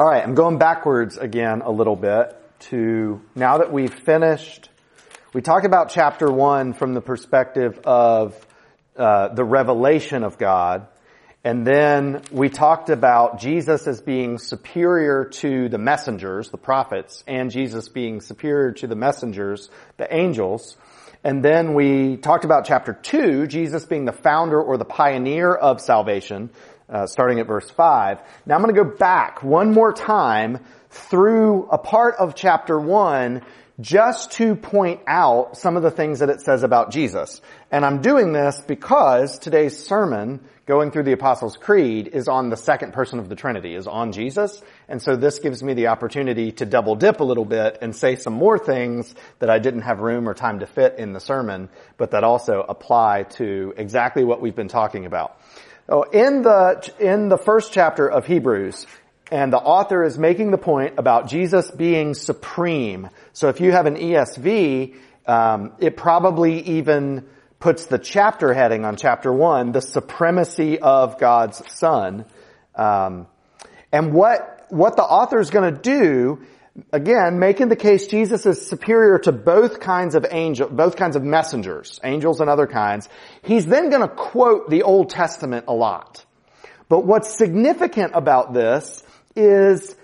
All right, I'm going backwards again a little bit to now that we've finished. We talked about chapter one from the perspective of uh, the revelation of God, and then we talked about Jesus as being superior to the messengers, the prophets, and Jesus being superior to the messengers, the angels. And then we talked about chapter two, Jesus being the founder or the pioneer of salvation, uh, starting at verse 5. Now I'm going to go back one more time through a part of chapter 1 just to point out some of the things that it says about Jesus. And I'm doing this because today's sermon, going through the Apostles' Creed, is on the second person of the Trinity, is on Jesus. And so this gives me the opportunity to double dip a little bit and say some more things that I didn't have room or time to fit in the sermon, but that also apply to exactly what we've been talking about. Oh, in the, in the first chapter of Hebrews, and the author is making the point about Jesus being supreme. So if you have an ESV, um, it probably even puts the chapter heading on chapter one, the supremacy of God's Son. Um, and what what the author is going to do again, making the case Jesus is superior to both kinds of angel, both kinds of messengers, angels and other kinds. He's then going to quote the Old Testament a lot. But what's significant about this is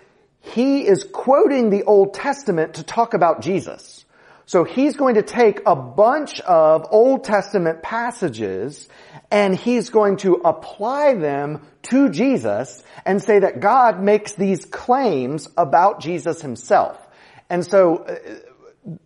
he is quoting the Old Testament to talk about Jesus. So he's going to take a bunch of Old Testament passages and he's going to apply them to Jesus and say that God makes these claims about Jesus himself. And so uh,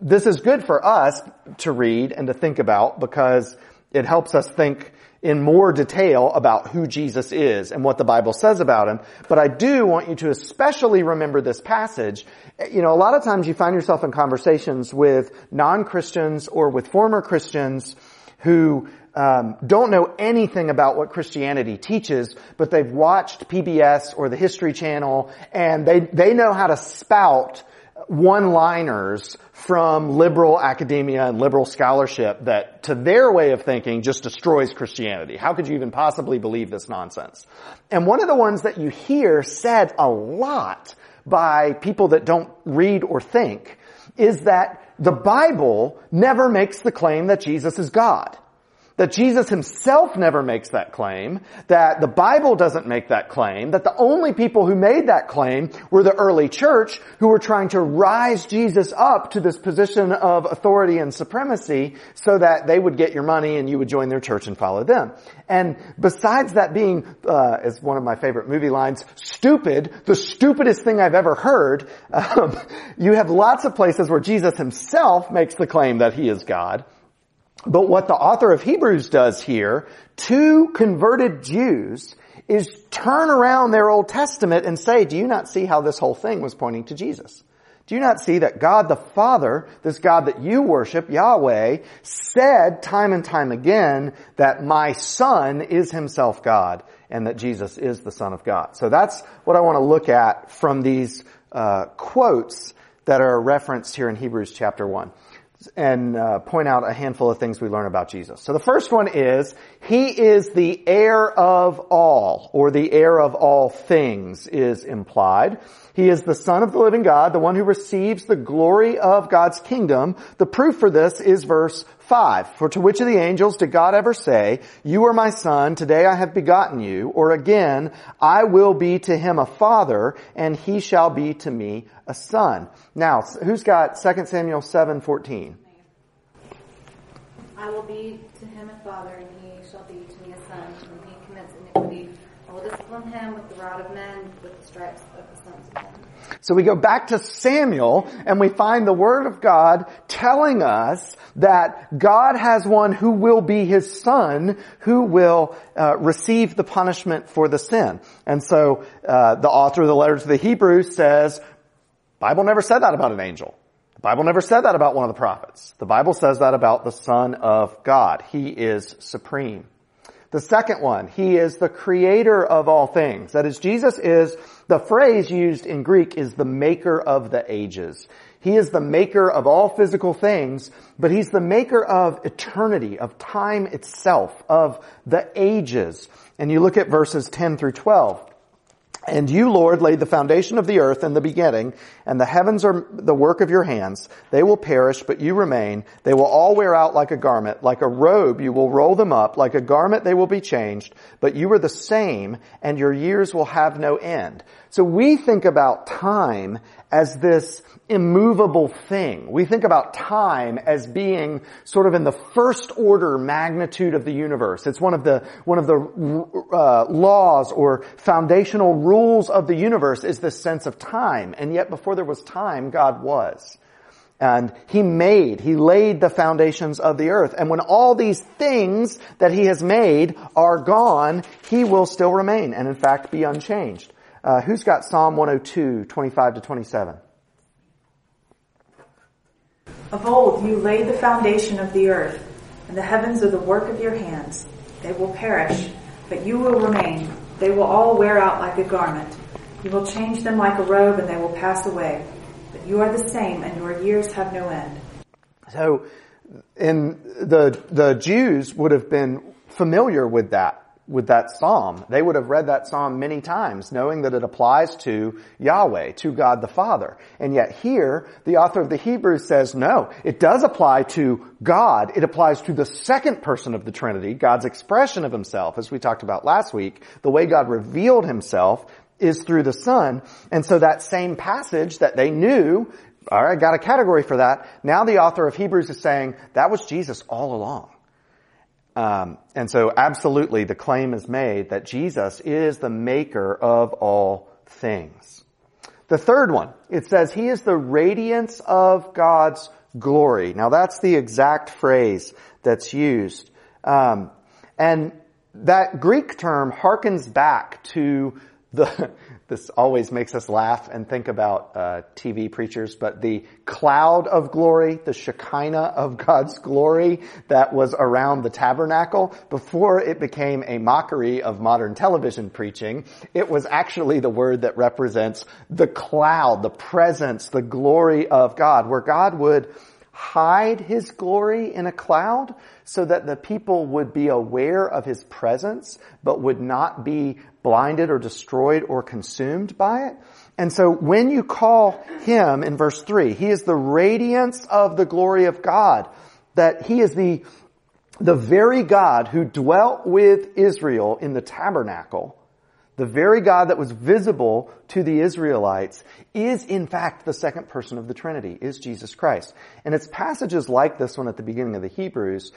this is good for us to read and to think about because it helps us think in more detail about who Jesus is and what the Bible says about him. But I do want you to especially remember this passage. You know, a lot of times you find yourself in conversations with non-Christians or with former Christians who um, don't know anything about what Christianity teaches, but they've watched PBS or the History Channel, and they they know how to spout one-liners from liberal academia and liberal scholarship that, to their way of thinking, just destroys Christianity. How could you even possibly believe this nonsense? And one of the ones that you hear said a lot by people that don't read or think is that the Bible never makes the claim that Jesus is God that Jesus himself never makes that claim, that the Bible doesn't make that claim, that the only people who made that claim were the early church who were trying to rise Jesus up to this position of authority and supremacy so that they would get your money and you would join their church and follow them. And besides that being, uh, as one of my favorite movie lines, stupid, the stupidest thing I've ever heard, um, you have lots of places where Jesus himself makes the claim that he is God. But what the author of Hebrews does here to converted Jews is turn around their Old Testament and say, do you not see how this whole thing was pointing to Jesus? Do you not see that God the Father, this God that you worship, Yahweh, said time and time again that my Son is himself God and that Jesus is the Son of God? So that's what I want to look at from these uh, quotes that are referenced here in Hebrews chapter 1 and uh, point out a handful of things we learn about Jesus. So the first one is, He is the heir of all, or the heir of all things is implied. He is the Son of the living God, the one who receives the glory of God's kingdom. The proof for this is verse 5. For to which of the angels did God ever say, You are my son, today I have begotten you? Or again, I will be to him a father, and he shall be to me a son. Now, who's got 2 Samuel 7, 14? I will be to him a father, and he shall be to me a son. When he commits iniquity, I will discipline him with the rod of men, with the stripes of the sons of men. So we go back to Samuel and we find the Word of God telling us that God has one who will be His son who will uh, receive the punishment for the sin. And so uh, the author of the letter to the Hebrews says, Bible never said that about an angel. The Bible never said that about one of the prophets. The Bible says that about the Son of God. He is supreme. The second one, He is the creator of all things. That is, Jesus is, the phrase used in Greek is the maker of the ages. He is the maker of all physical things, but He's the maker of eternity, of time itself, of the ages. And you look at verses 10 through 12. And you, Lord, laid the foundation of the earth in the beginning, and the heavens are the work of your hands. They will perish, but you remain. They will all wear out like a garment. Like a robe, you will roll them up. Like a garment, they will be changed. But you are the same, and your years will have no end. So we think about time as this immovable thing. We think about time as being sort of in the first order magnitude of the universe. It's one of the, one of the uh, laws or foundational rules of the universe is the sense of time. And yet before there was time, God was. And He made, He laid the foundations of the earth. And when all these things that He has made are gone, He will still remain and in fact be unchanged. Uh, who's got Psalm 102, 25 to 27? Of old you laid the foundation of the earth, and the heavens are the work of your hands. They will perish, but you will remain. They will all wear out like a garment. You will change them like a robe, and they will pass away. But you are the same, and your years have no end. So, in the the Jews would have been familiar with that with that psalm. They would have read that psalm many times, knowing that it applies to Yahweh, to God the Father. And yet here, the author of the Hebrews says, no, it does apply to God. It applies to the second person of the Trinity, God's expression of himself, as we talked about last week. The way God revealed himself is through the Son. And so that same passage that they knew, alright, got a category for that. Now the author of Hebrews is saying, that was Jesus all along. Um, and so absolutely the claim is made that Jesus is the maker of all things. The third one, it says he is the radiance of God's glory. Now that's the exact phrase that's used. Um, and that Greek term harkens back to the, this always makes us laugh and think about uh, TV preachers, but the cloud of glory, the Shekinah of God's glory that was around the tabernacle, before it became a mockery of modern television preaching, it was actually the word that represents the cloud, the presence, the glory of God, where God would hide his glory in a cloud so that the people would be aware of his presence but would not be blinded or destroyed or consumed by it. And so when you call him in verse 3, he is the radiance of the glory of God, that he is the, the very God who dwelt with Israel in the tabernacle, the very God that was visible to the Israelites is in fact the second person of the Trinity, is Jesus Christ. And it's passages like this one at the beginning of the Hebrews,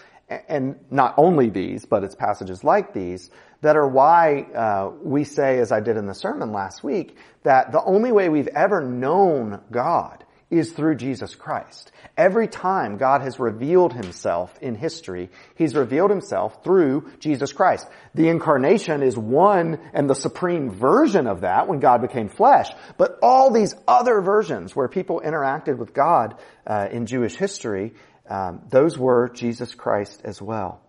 and not only these, but it's passages like these, that are why uh, we say, as I did in the sermon last week, that the only way we've ever known God is through Jesus Christ. Every time God has revealed himself in history, he's revealed himself through Jesus Christ. The incarnation is one and the supreme version of that when God became flesh. But all these other versions where people interacted with God uh, in Jewish history, um, those were Jesus Christ as well.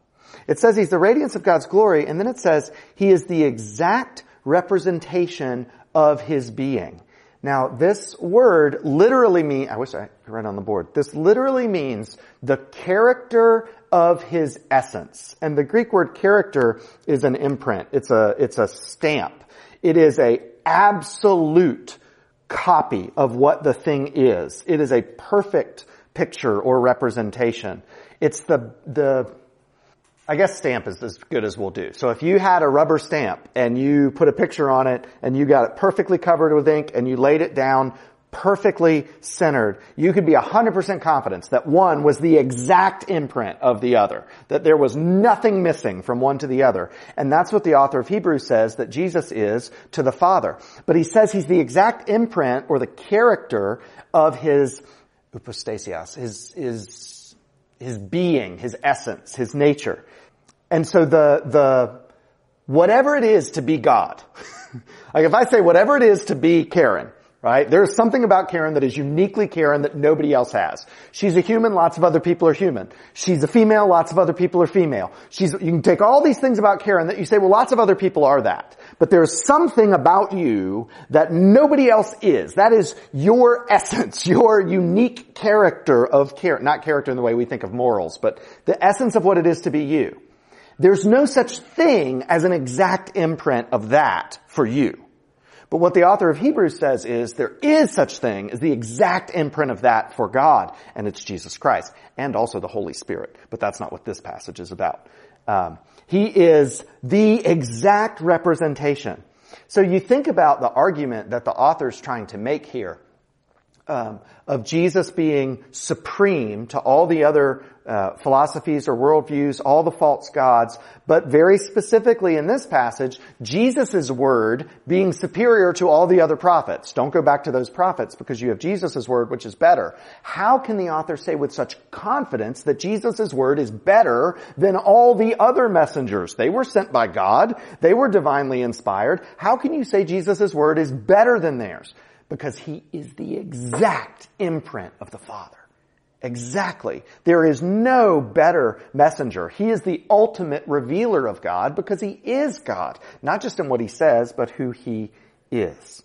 It says he's the radiance of God's glory, and then it says he is the exact representation of his being. Now, this word literally means, I wish I could write on the board. This literally means the character of his essence. And the Greek word character is an imprint. It's a, it's a stamp. It is a absolute copy of what the thing is. It is a perfect picture or representation. It's the, the I guess stamp is as good as we'll do. So if you had a rubber stamp and you put a picture on it and you got it perfectly covered with ink and you laid it down perfectly centered, you could be 100% confident that one was the exact imprint of the other, that there was nothing missing from one to the other. And that's what the author of Hebrews says that Jesus is to the Father. But he says he's the exact imprint or the character of his upostasias, his, his, his being, his essence, his nature. And so the, the, whatever it is to be God, like if I say whatever it is to be Karen, right? There's something about Karen that is uniquely Karen that nobody else has. She's a human, lots of other people are human. She's a female, lots of other people are female. She's, you can take all these things about Karen that you say, well, lots of other people are that. But there's something about you that nobody else is. That is your essence, your unique character of Karen. Not character in the way we think of morals, but the essence of what it is to be you. There's no such thing as an exact imprint of that for you. But what the author of Hebrews says is there is such thing as the exact imprint of that for God, and it's Jesus Christ, and also the Holy Spirit. But that's not what this passage is about. Um, he is the exact representation. So you think about the argument that the author is trying to make here um, of Jesus being supreme to all the other uh, philosophies or worldviews, all the false gods, but very specifically in this passage, Jesus' word being superior to all the other prophets. Don't go back to those prophets because you have Jesus' word, which is better. How can the author say with such confidence that Jesus' word is better than all the other messengers? They were sent by God. They were divinely inspired. How can you say Jesus' word is better than theirs? Because he is the exact imprint of the Father. Exactly. There is no better messenger. He is the ultimate revealer of God because he is God, not just in what he says, but who he is.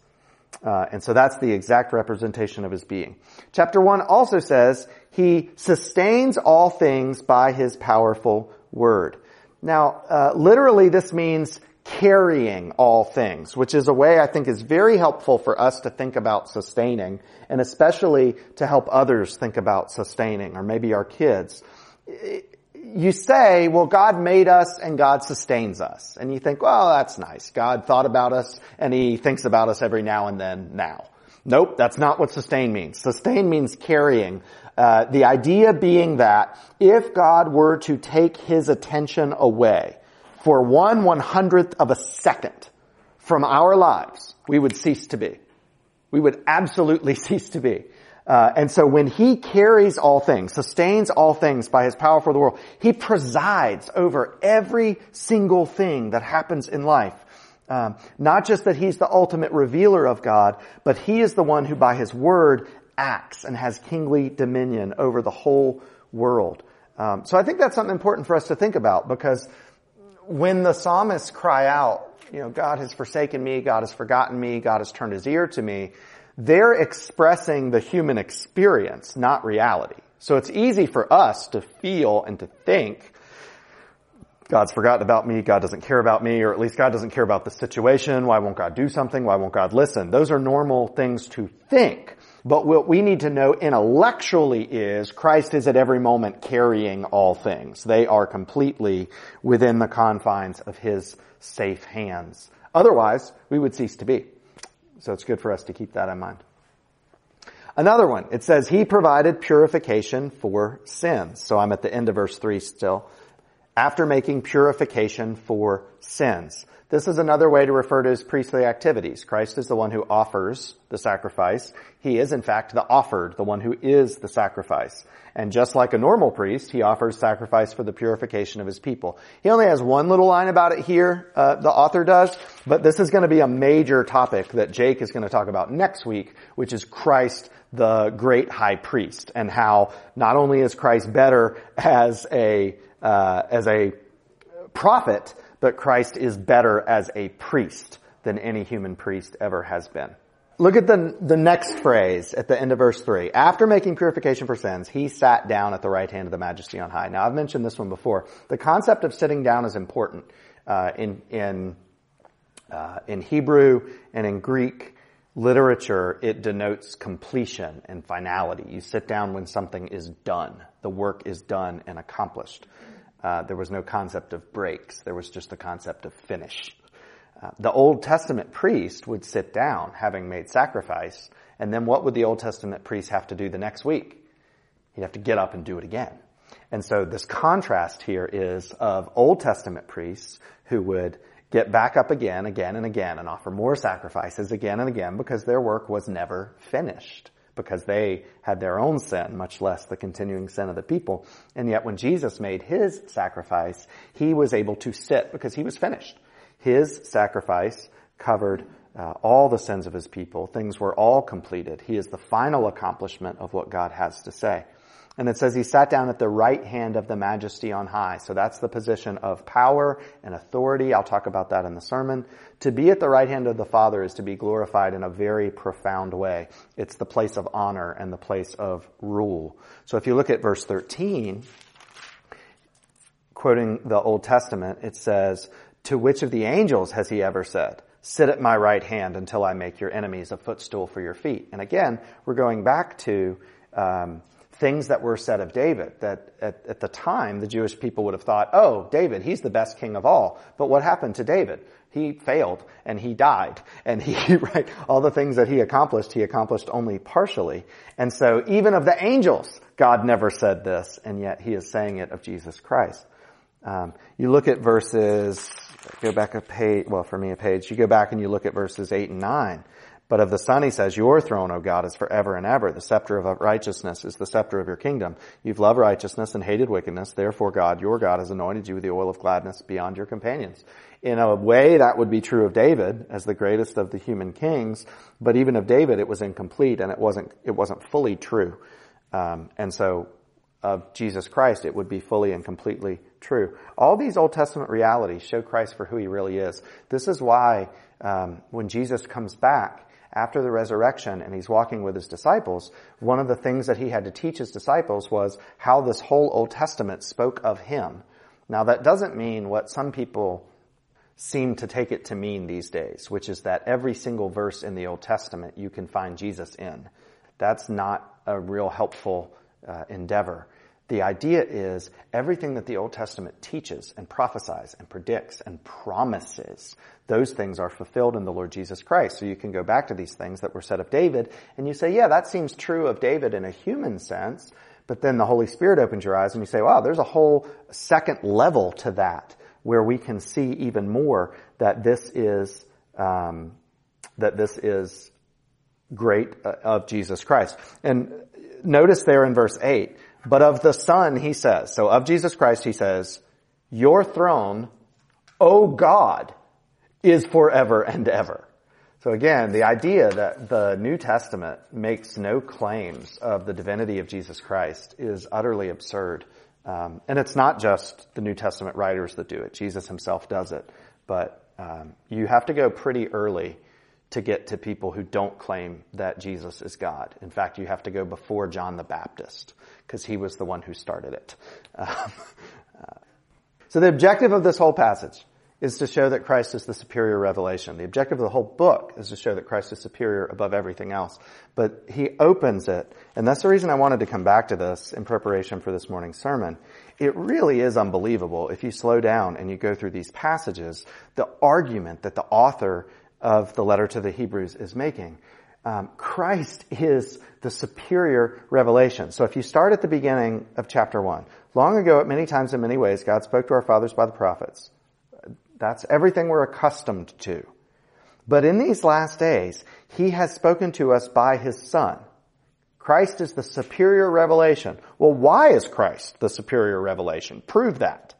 Uh, and so that's the exact representation of his being. Chapter 1 also says he sustains all things by his powerful word. Now, uh, literally this means carrying all things, which is a way I think is very helpful for us to think about sustaining and especially to help others think about sustaining or maybe our kids. You say, well, God made us and God sustains us. And you think, well, that's nice. God thought about us and he thinks about us every now and then now. Nope, that's not what sustain means. Sustain means carrying. Uh, the idea being that if God were to take his attention away, for one one hundredth of a second from our lives, we would cease to be. We would absolutely cease to be. Uh, and so when he carries all things, sustains all things by his power for the world, he presides over every single thing that happens in life. Um, not just that he's the ultimate revealer of God, but he is the one who by his word acts and has kingly dominion over the whole world. Um, so I think that's something important for us to think about because when the psalmists cry out, you know, God has forsaken me, God has forgotten me, God has turned his ear to me, they're expressing the human experience, not reality. So it's easy for us to feel and to think, God's forgotten about me, God doesn't care about me, or at least God doesn't care about the situation, why won't God do something, why won't God listen? Those are normal things to think. But what we need to know intellectually is Christ is at every moment carrying all things. They are completely within the confines of His safe hands. Otherwise, we would cease to be. So it's good for us to keep that in mind. Another one, it says, He provided purification for sins. So I'm at the end of verse 3 still. After making purification for sins. This is another way to refer to his priestly activities. Christ is the one who offers the sacrifice. He is in fact the offered, the one who is the sacrifice. And just like a normal priest, he offers sacrifice for the purification of his people. He only has one little line about it here, uh, the author does, but this is going to be a major topic that Jake is going to talk about next week, which is Christ the great high priest and how not only is Christ better as a, uh, as a prophet, but Christ is better as a priest than any human priest ever has been. Look at the, the next phrase at the end of verse 3. After making purification for sins, he sat down at the right hand of the majesty on high. Now, I've mentioned this one before. The concept of sitting down is important uh, in, in, uh, in Hebrew and in Greek literature. It denotes completion and finality. You sit down when something is done. The work is done and accomplished. Uh, there was no concept of breaks. There was just the concept of finish. Uh, the Old Testament priest would sit down having made sacrifice, and then what would the Old Testament priest have to do the next week? He'd have to get up and do it again. And so this contrast here is of Old Testament priests who would get back up again, again and again and offer more sacrifices again and again because their work was never finished because they had their own sin, much less the continuing sin of the people. And yet when Jesus made his sacrifice, he was able to sit because he was finished. His sacrifice covered uh, all the sins of his people. Things were all completed. He is the final accomplishment of what God has to say. And it says he sat down at the right hand of the majesty on high. So that's the position of power and authority. I'll talk about that in the sermon. To be at the right hand of the Father is to be glorified in a very profound way. It's the place of honor and the place of rule. So if you look at verse 13, quoting the Old Testament, it says, to which of the angels has he ever said, sit at my right hand until I make your enemies a footstool for your feet. And again, we're going back to um, things that were said of David that at, at, the time the Jewish people would have thought, oh, David, he's the best king of all. But what happened to David? He failed and he died and he, right, all the things that he accomplished, he accomplished only partially. And so even of the angels, God never said this and yet he is saying it of Jesus Christ. Um, you look at verses, go back a page, well for me a page, you go back and you look at verses 8 and 9. But of the Son, he says, Your throne, O God, is forever and ever. The scepter of righteousness is the scepter of your kingdom. You've loved righteousness and hated wickedness. Therefore, God, your God, has anointed you with the oil of gladness beyond your companions. In a way, that would be true of David as the greatest of the human kings. But even of David, it was incomplete and it wasn't, it wasn't fully true. Um, and so, of Jesus Christ, it would be fully and completely true. All these Old Testament realities show Christ for who he really is. This is why, um, when Jesus comes back, after the resurrection and he's walking with his disciples, one of the things that he had to teach his disciples was how this whole Old Testament spoke of him. Now that doesn't mean what some people seem to take it to mean these days, which is that every single verse in the Old Testament you can find Jesus in. That's not a real helpful uh, endeavor. The idea is everything that the Old Testament teaches and prophesies and predicts and promises, those things are fulfilled in the Lord Jesus Christ. So you can go back to these things that were said of David and you say, yeah, that seems true of David in a human sense, but then the Holy Spirit opens your eyes and you say, wow, there's a whole second level to that where we can see even more that this is, um, that this is great uh, of Jesus Christ. And notice there in verse 8, but of the Son, he says, so of Jesus Christ, he says, your throne, O God, is forever and ever. So again, the idea that the New Testament makes no claims of the divinity of Jesus Christ is utterly absurd. Um, and it's not just the New Testament writers that do it. Jesus himself does it. But um, you have to go pretty early to get to people who don't claim that Jesus is God. In fact, you have to go before John the Baptist because he was the one who started it. Um, uh, so the objective of this whole passage is to show that Christ is the superior revelation. The objective of the whole book is to show that Christ is superior above everything else. But he opens it, and that's the reason I wanted to come back to this in preparation for this morning's sermon. It really is unbelievable if you slow down and you go through these passages, the argument that the author of the letter to the Hebrews is making. Um, Christ is the superior revelation. So if you start at the beginning of chapter one, long ago, at many times in many ways, God spoke to our fathers by the prophets. That's everything we're accustomed to. But in these last days, He has spoken to us by His Son. Christ is the superior revelation. Well, why is Christ the superior revelation? Prove that.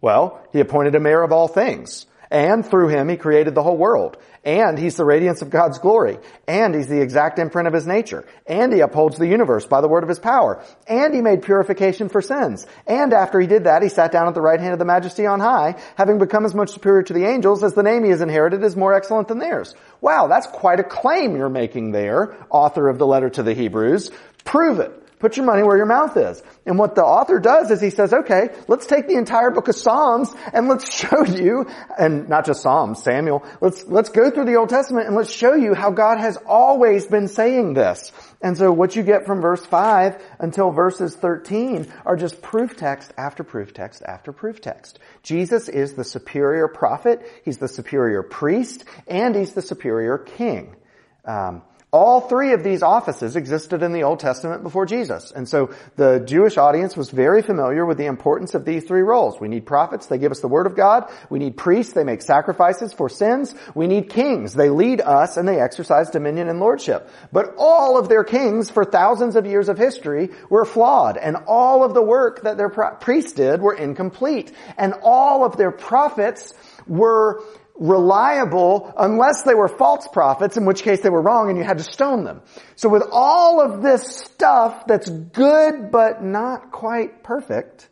Well, He appointed a mayor of all things. And through him, he created the whole world. And he's the radiance of God's glory. And he's the exact imprint of his nature. And he upholds the universe by the word of his power. And he made purification for sins. And after he did that, he sat down at the right hand of the majesty on high, having become as much superior to the angels as the name he has inherited is more excellent than theirs. Wow, that's quite a claim you're making there, author of the letter to the Hebrews. Prove it. Put your money where your mouth is. And what the author does is he says, okay, let's take the entire book of Psalms and let's show you, and not just Psalms, Samuel, let's, let's go through the Old Testament and let's show you how God has always been saying this. And so what you get from verse 5 until verses 13 are just proof text after proof text after proof text. Jesus is the superior prophet, he's the superior priest, and he's the superior king. Um, all three of these offices existed in the Old Testament before Jesus. And so the Jewish audience was very familiar with the importance of these three roles. We need prophets, they give us the word of God. We need priests, they make sacrifices for sins. We need kings, they lead us and they exercise dominion and lordship. But all of their kings for thousands of years of history were flawed and all of the work that their priests did were incomplete. And all of their prophets were reliable unless they were false prophets, in which case they were wrong and you had to stone them. So with all of this stuff that's good but not quite perfect,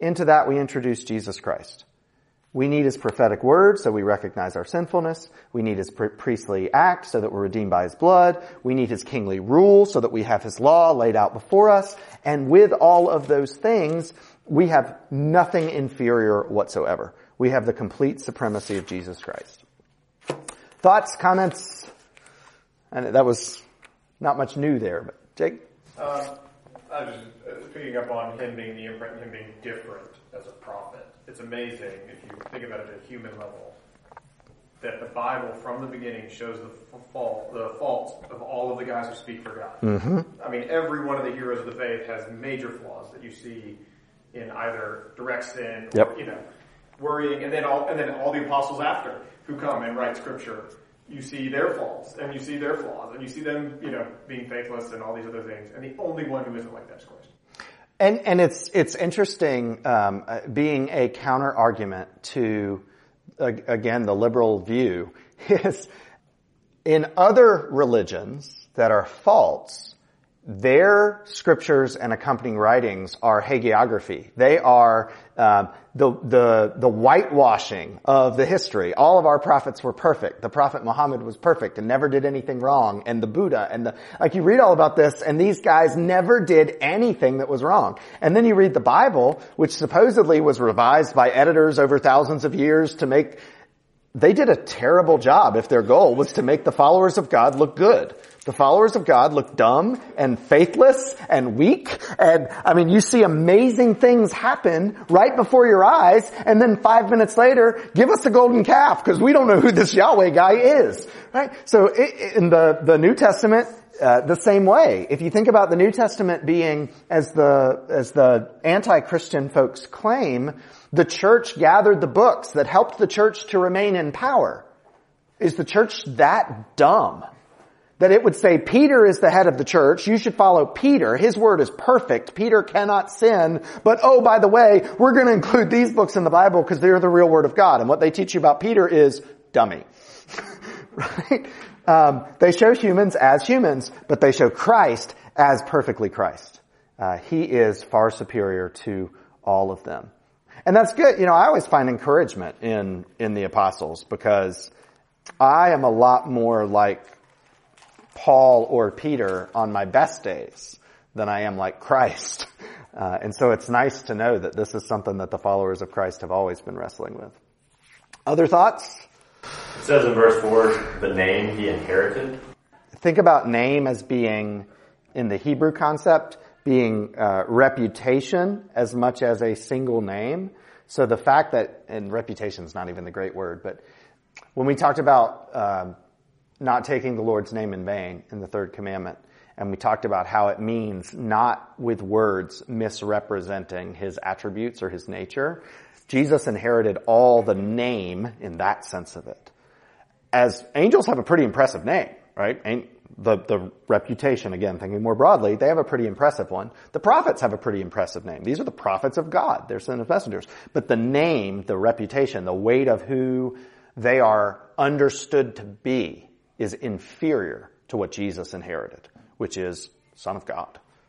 into that we introduce Jesus Christ. We need his prophetic word so we recognize our sinfulness. We need his priestly act so that we're redeemed by his blood. We need his kingly rule so that we have his law laid out before us. And with all of those things, we have nothing inferior whatsoever we have the complete supremacy of Jesus Christ. Thoughts, comments? And that was not much new there, but Jake? Um, I was just uh, picking up on him being the imprint, him being different as a prophet. It's amazing if you think about it at a human level that the Bible from the beginning shows the fault, the faults of all of the guys who speak for God. Mm-hmm. I mean, every one of the heroes of the faith has major flaws that you see in either direct sin or Yep. you know worrying, and then all and then all the apostles after who come and write scripture. You see their faults, and you see their flaws, and you see them, you know, being faithless and all these other things. And the only one who isn't like that is Christ. And and it's it's interesting um, uh, being a counter argument to uh, again the liberal view is in other religions that are false. Their scriptures and accompanying writings are hagiography. They are um, the the the whitewashing of the history. All of our prophets were perfect. The prophet Muhammad was perfect and never did anything wrong. And the Buddha and the like. You read all about this, and these guys never did anything that was wrong. And then you read the Bible, which supposedly was revised by editors over thousands of years to make they did a terrible job if their goal was to make the followers of God look good. The followers of God look dumb and faithless and weak. And I mean, you see amazing things happen right before your eyes. And then five minutes later, give us the golden calf because we don't know who this Yahweh guy is. Right? So it, in the, the New Testament, uh, the same way. If you think about the New Testament being, as the as the anti-Christian folks claim, the church gathered the books that helped the church to remain in power. Is the church that dumb? That it would say Peter is the head of the church, you should follow Peter, his word is perfect, Peter cannot sin, but oh by the way, we're going to include these books in the Bible because they're the real word of God, and what they teach you about Peter is dummy. right? Um, they show humans as humans, but they show Christ as perfectly Christ. Uh, he is far superior to all of them. And that's good. You know, I always find encouragement in, in the apostles because I am a lot more like Paul or Peter on my best days than I am like Christ. Uh, and so it's nice to know that this is something that the followers of Christ have always been wrestling with. Other thoughts? It says in verse 4, the name he inherited. Think about name as being, in the Hebrew concept, being uh, reputation as much as a single name. So the fact that, and reputation is not even the great word, but when we talked about um, not taking the Lord's name in vain in the third commandment, and we talked about how it means not with words misrepresenting his attributes or his nature. Jesus inherited all the name in that sense of it. As angels have a pretty impressive name, right? The, the reputation, again, thinking more broadly, they have a pretty impressive one. The prophets have a pretty impressive name. These are the prophets of God. They're sent as messengers. But the name, the reputation, the weight of who they are understood to be is inferior to what Jesus inherited which is Son of God.